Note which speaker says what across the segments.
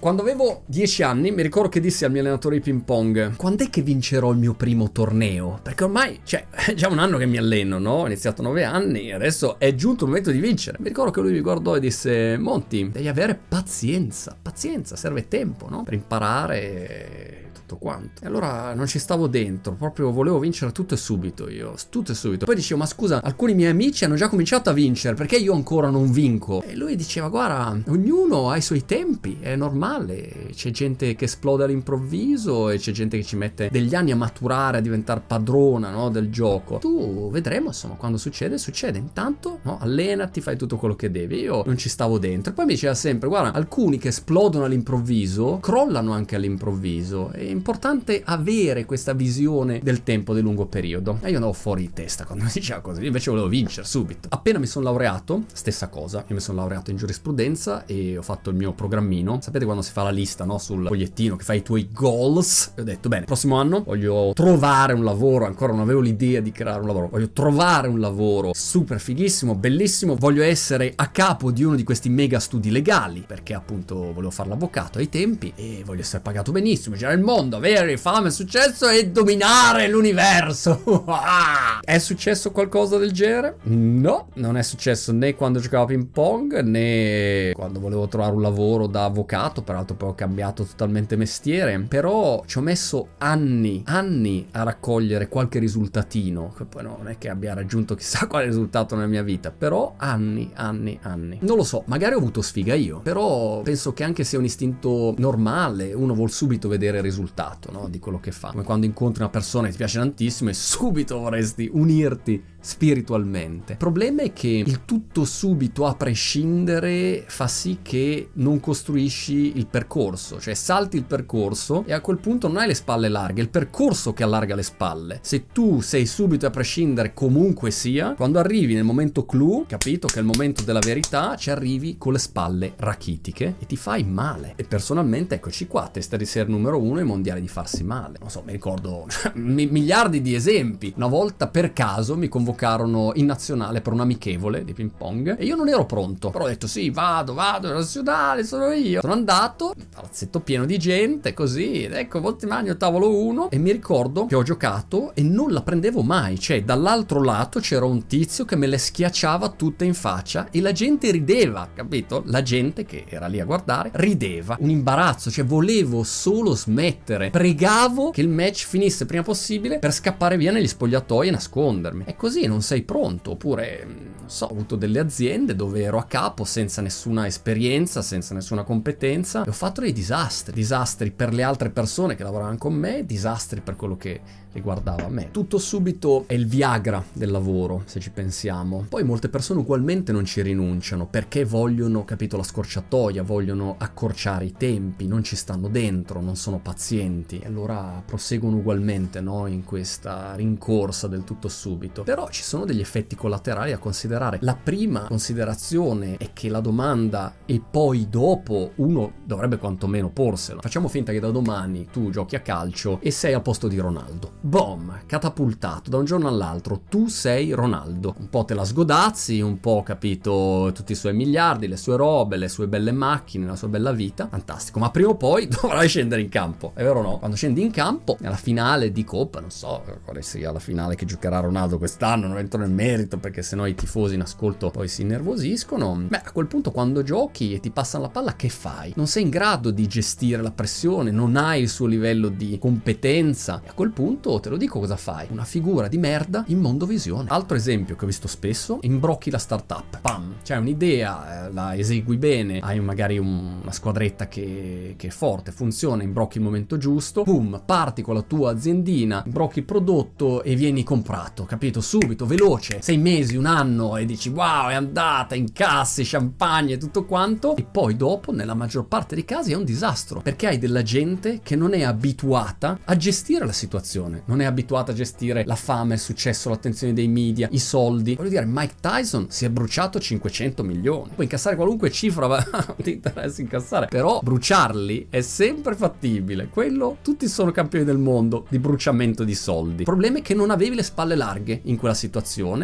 Speaker 1: Quando avevo 10 anni mi ricordo che dissi al mio allenatore di ping pong quando è che vincerò il mio primo torneo? Perché ormai, cioè, è già un anno che mi alleno, no? Ho iniziato 9 anni e adesso è giunto il momento di vincere. Mi ricordo che lui mi guardò e disse Monti, devi avere pazienza, pazienza, serve tempo, no? Per imparare tutto quanto. E allora non ci stavo dentro, proprio volevo vincere tutto e subito io, tutto e subito. Poi dicevo, ma scusa, alcuni miei amici hanno già cominciato a vincere, perché io ancora non vinco? E lui diceva, guarda, ognuno ha i suoi tempi, è normale, c'è gente che esplode all'improvviso e c'è gente che ci mette degli anni a maturare, a diventare padrona no, del gioco. Tu vedremo, insomma, quando succede, succede. Intanto, no, allenati, fai tutto quello che devi. Io non ci stavo dentro. E poi mi diceva sempre, guarda, alcuni che esplodono all'improvviso, crollano anche all'improvviso. E importante avere questa visione del tempo di lungo periodo. E io andavo fuori di testa quando mi diceva così, invece volevo vincere subito. Appena mi sono laureato, stessa cosa, io mi sono laureato in giurisprudenza e ho fatto il mio programmino. Sapete quando si fa la lista, no, sul fogliettino che fai i tuoi goals? E ho detto, bene, prossimo anno voglio trovare un lavoro, ancora non avevo l'idea di creare un lavoro, voglio trovare un lavoro super fighissimo, bellissimo, voglio essere a capo di uno di questi mega studi legali, perché appunto volevo fare l'avvocato ai tempi e voglio essere pagato benissimo, girare il mondo mondo, avere fame, successo e dominare l'universo. è successo qualcosa del genere? No, non è successo né quando giocavo a ping pong né quando volevo trovare un lavoro da avvocato, peraltro poi ho cambiato totalmente mestiere, però ci ho messo anni, anni a raccogliere qualche risultatino, che poi non è che abbia raggiunto chissà quale risultato nella mia vita, però anni, anni, anni. Non lo so, magari ho avuto sfiga io, però penso che anche se è un istinto normale, uno vuol subito vedere risultati risultato no? di quello che fa. Come quando incontri una persona che ti piace tantissimo e subito vorresti unirti spiritualmente. Il problema è che il tutto subito a prescindere fa sì che non costruisci il percorso, cioè salti il percorso e a quel punto non hai le spalle larghe, è il percorso che allarga le spalle. Se tu sei subito a prescindere comunque sia, quando arrivi nel momento clou, capito che è il momento della verità, ci arrivi con le spalle rachitiche e ti fai male. E personalmente eccoci qua, testa di serie numero uno, i mondiali di farsi male. Non so, mi ricordo miliardi di esempi. Una volta per caso mi convocarono convocarono in nazionale per un amichevole di ping pong e io non ero pronto. Però ho detto sì, vado, vado, nazionale, sono io. Sono andato, palazzetto pieno di gente, così, ed ecco, Voltimagno, tavolo 1 e mi ricordo che ho giocato e non la prendevo mai. Cioè, dall'altro lato c'era un tizio che me le schiacciava tutte in faccia e la gente rideva, capito? La gente che era lì a guardare rideva. Un imbarazzo, cioè volevo solo smettere. Pregavo che il match finisse prima possibile per scappare via negli spogliatoi e nascondermi. E così non sei pronto, oppure, mm, non so, ho avuto delle aziende dove ero a capo senza nessuna esperienza, senza nessuna competenza e ho fatto dei disastri, disastri per le altre persone che lavoravano con me, disastri per quello che riguardava me. Tutto subito è il Viagra del lavoro, se ci pensiamo. Poi molte persone ugualmente non ci rinunciano perché vogliono, capito, la scorciatoia, vogliono accorciare i tempi, non ci stanno dentro, non sono pazienti e allora proseguono ugualmente, no, in questa rincorsa del tutto subito. Però ci sono degli effetti collaterali a considerare. La prima considerazione è che la domanda e poi dopo uno dovrebbe quantomeno porsela. Facciamo finta che da domani tu giochi a calcio e sei al posto di Ronaldo boom, catapultato da un giorno all'altro, tu sei Ronaldo. Un po' te la sgodazzi, un po' capito tutti i suoi miliardi, le sue robe, le sue belle macchine, la sua bella vita, fantastico. Ma prima o poi dovrai scendere in campo, è vero o no? Quando scendi in campo, nella finale di Coppa, non so quale sia la finale che giocherà Ronaldo quest'anno, non entro nel merito perché sennò i tifosi in ascolto poi si innervosiscono. Beh, a quel punto quando giochi e ti passano la palla, che fai? Non sei in grado di gestire la pressione, non hai il suo livello di competenza e a quel punto te lo dico cosa fai. Una figura di merda in mondo visione. Altro esempio che ho visto spesso, imbrocchi la startup. Pam, c'è un'idea, eh, la esegui bene, hai magari un, una squadretta che, che, è forte, funziona, imbrocchi il momento giusto, boom, parti con la tua aziendina, imbrocchi il prodotto e vieni comprato, capito? Subito, veloce, sei mesi, un anno e dici wow, è andata, incassi, champagne e tutto quanto. E poi dopo, nella maggior parte dei casi, è un disastro, perché hai della gente che non è abituata a gestire la situazione non è abituata a gestire la fame, il successo, l'attenzione dei media, i soldi. Voglio dire, Mike Tyson si è bruciato 500 milioni. Puoi incassare qualunque cifra, ma ti interessa incassare. Però bruciarli è sempre fattibile. Quello, tutti sono campioni del mondo di bruciamento di soldi. Il problema è che non avevi le spalle larghe in quella situazione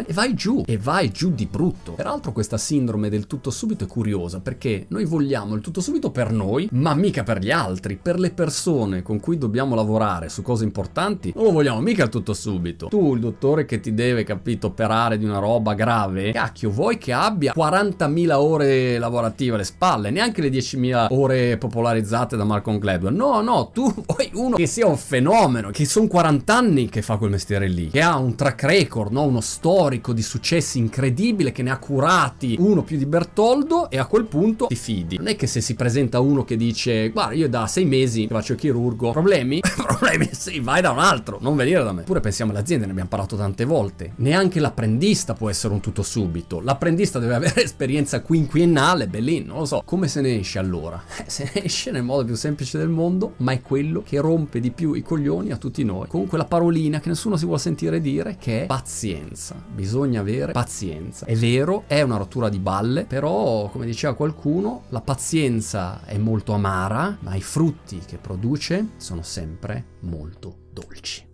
Speaker 1: e vai giù, e vai giù di brutto. Peraltro questa sindrome del tutto subito è curiosa perché noi vogliamo il tutto subito per noi, ma mica per gli altri, per le persone con cui dobbiamo lavorare su cose importanti, non lo vogliamo mica il tutto subito. Tu, il dottore che ti deve, capito, operare di una roba grave, cacchio, vuoi che abbia 40.000 ore lavorative alle spalle, neanche le 10.000 ore popolarizzate da Malcolm Gladwell. No, no, tu vuoi uno che sia un fenomeno, che sono 40 anni che fa quel mestiere lì, che ha un track record, no? Uno storico di successi incredibile, che ne ha curati uno più di Bertoldo e a quel punto ti fidi. Non è che se si presenta uno che dice guarda io da sei mesi faccio chirurgo, problemi? problemi sì, vai da un altro, non venire da me. Pure pensiamo alle aziende, ne abbiamo parlato tante volte. Neanche l'apprendista può essere un tutto subito. L'apprendista deve avere esperienza quinquennale, bellino, non lo so. Come se ne esce allora? Eh, se ne esce nel modo più semplice del mondo, ma è quello che rompe di più i coglioni a tutti noi. Con quella parolina che nessuno si vuole sentire dire che è pazienza pazienza, bisogna avere pazienza. È vero, è una rottura di balle, però come diceva qualcuno, la pazienza è molto amara, ma i frutti che produce sono sempre molto dolci.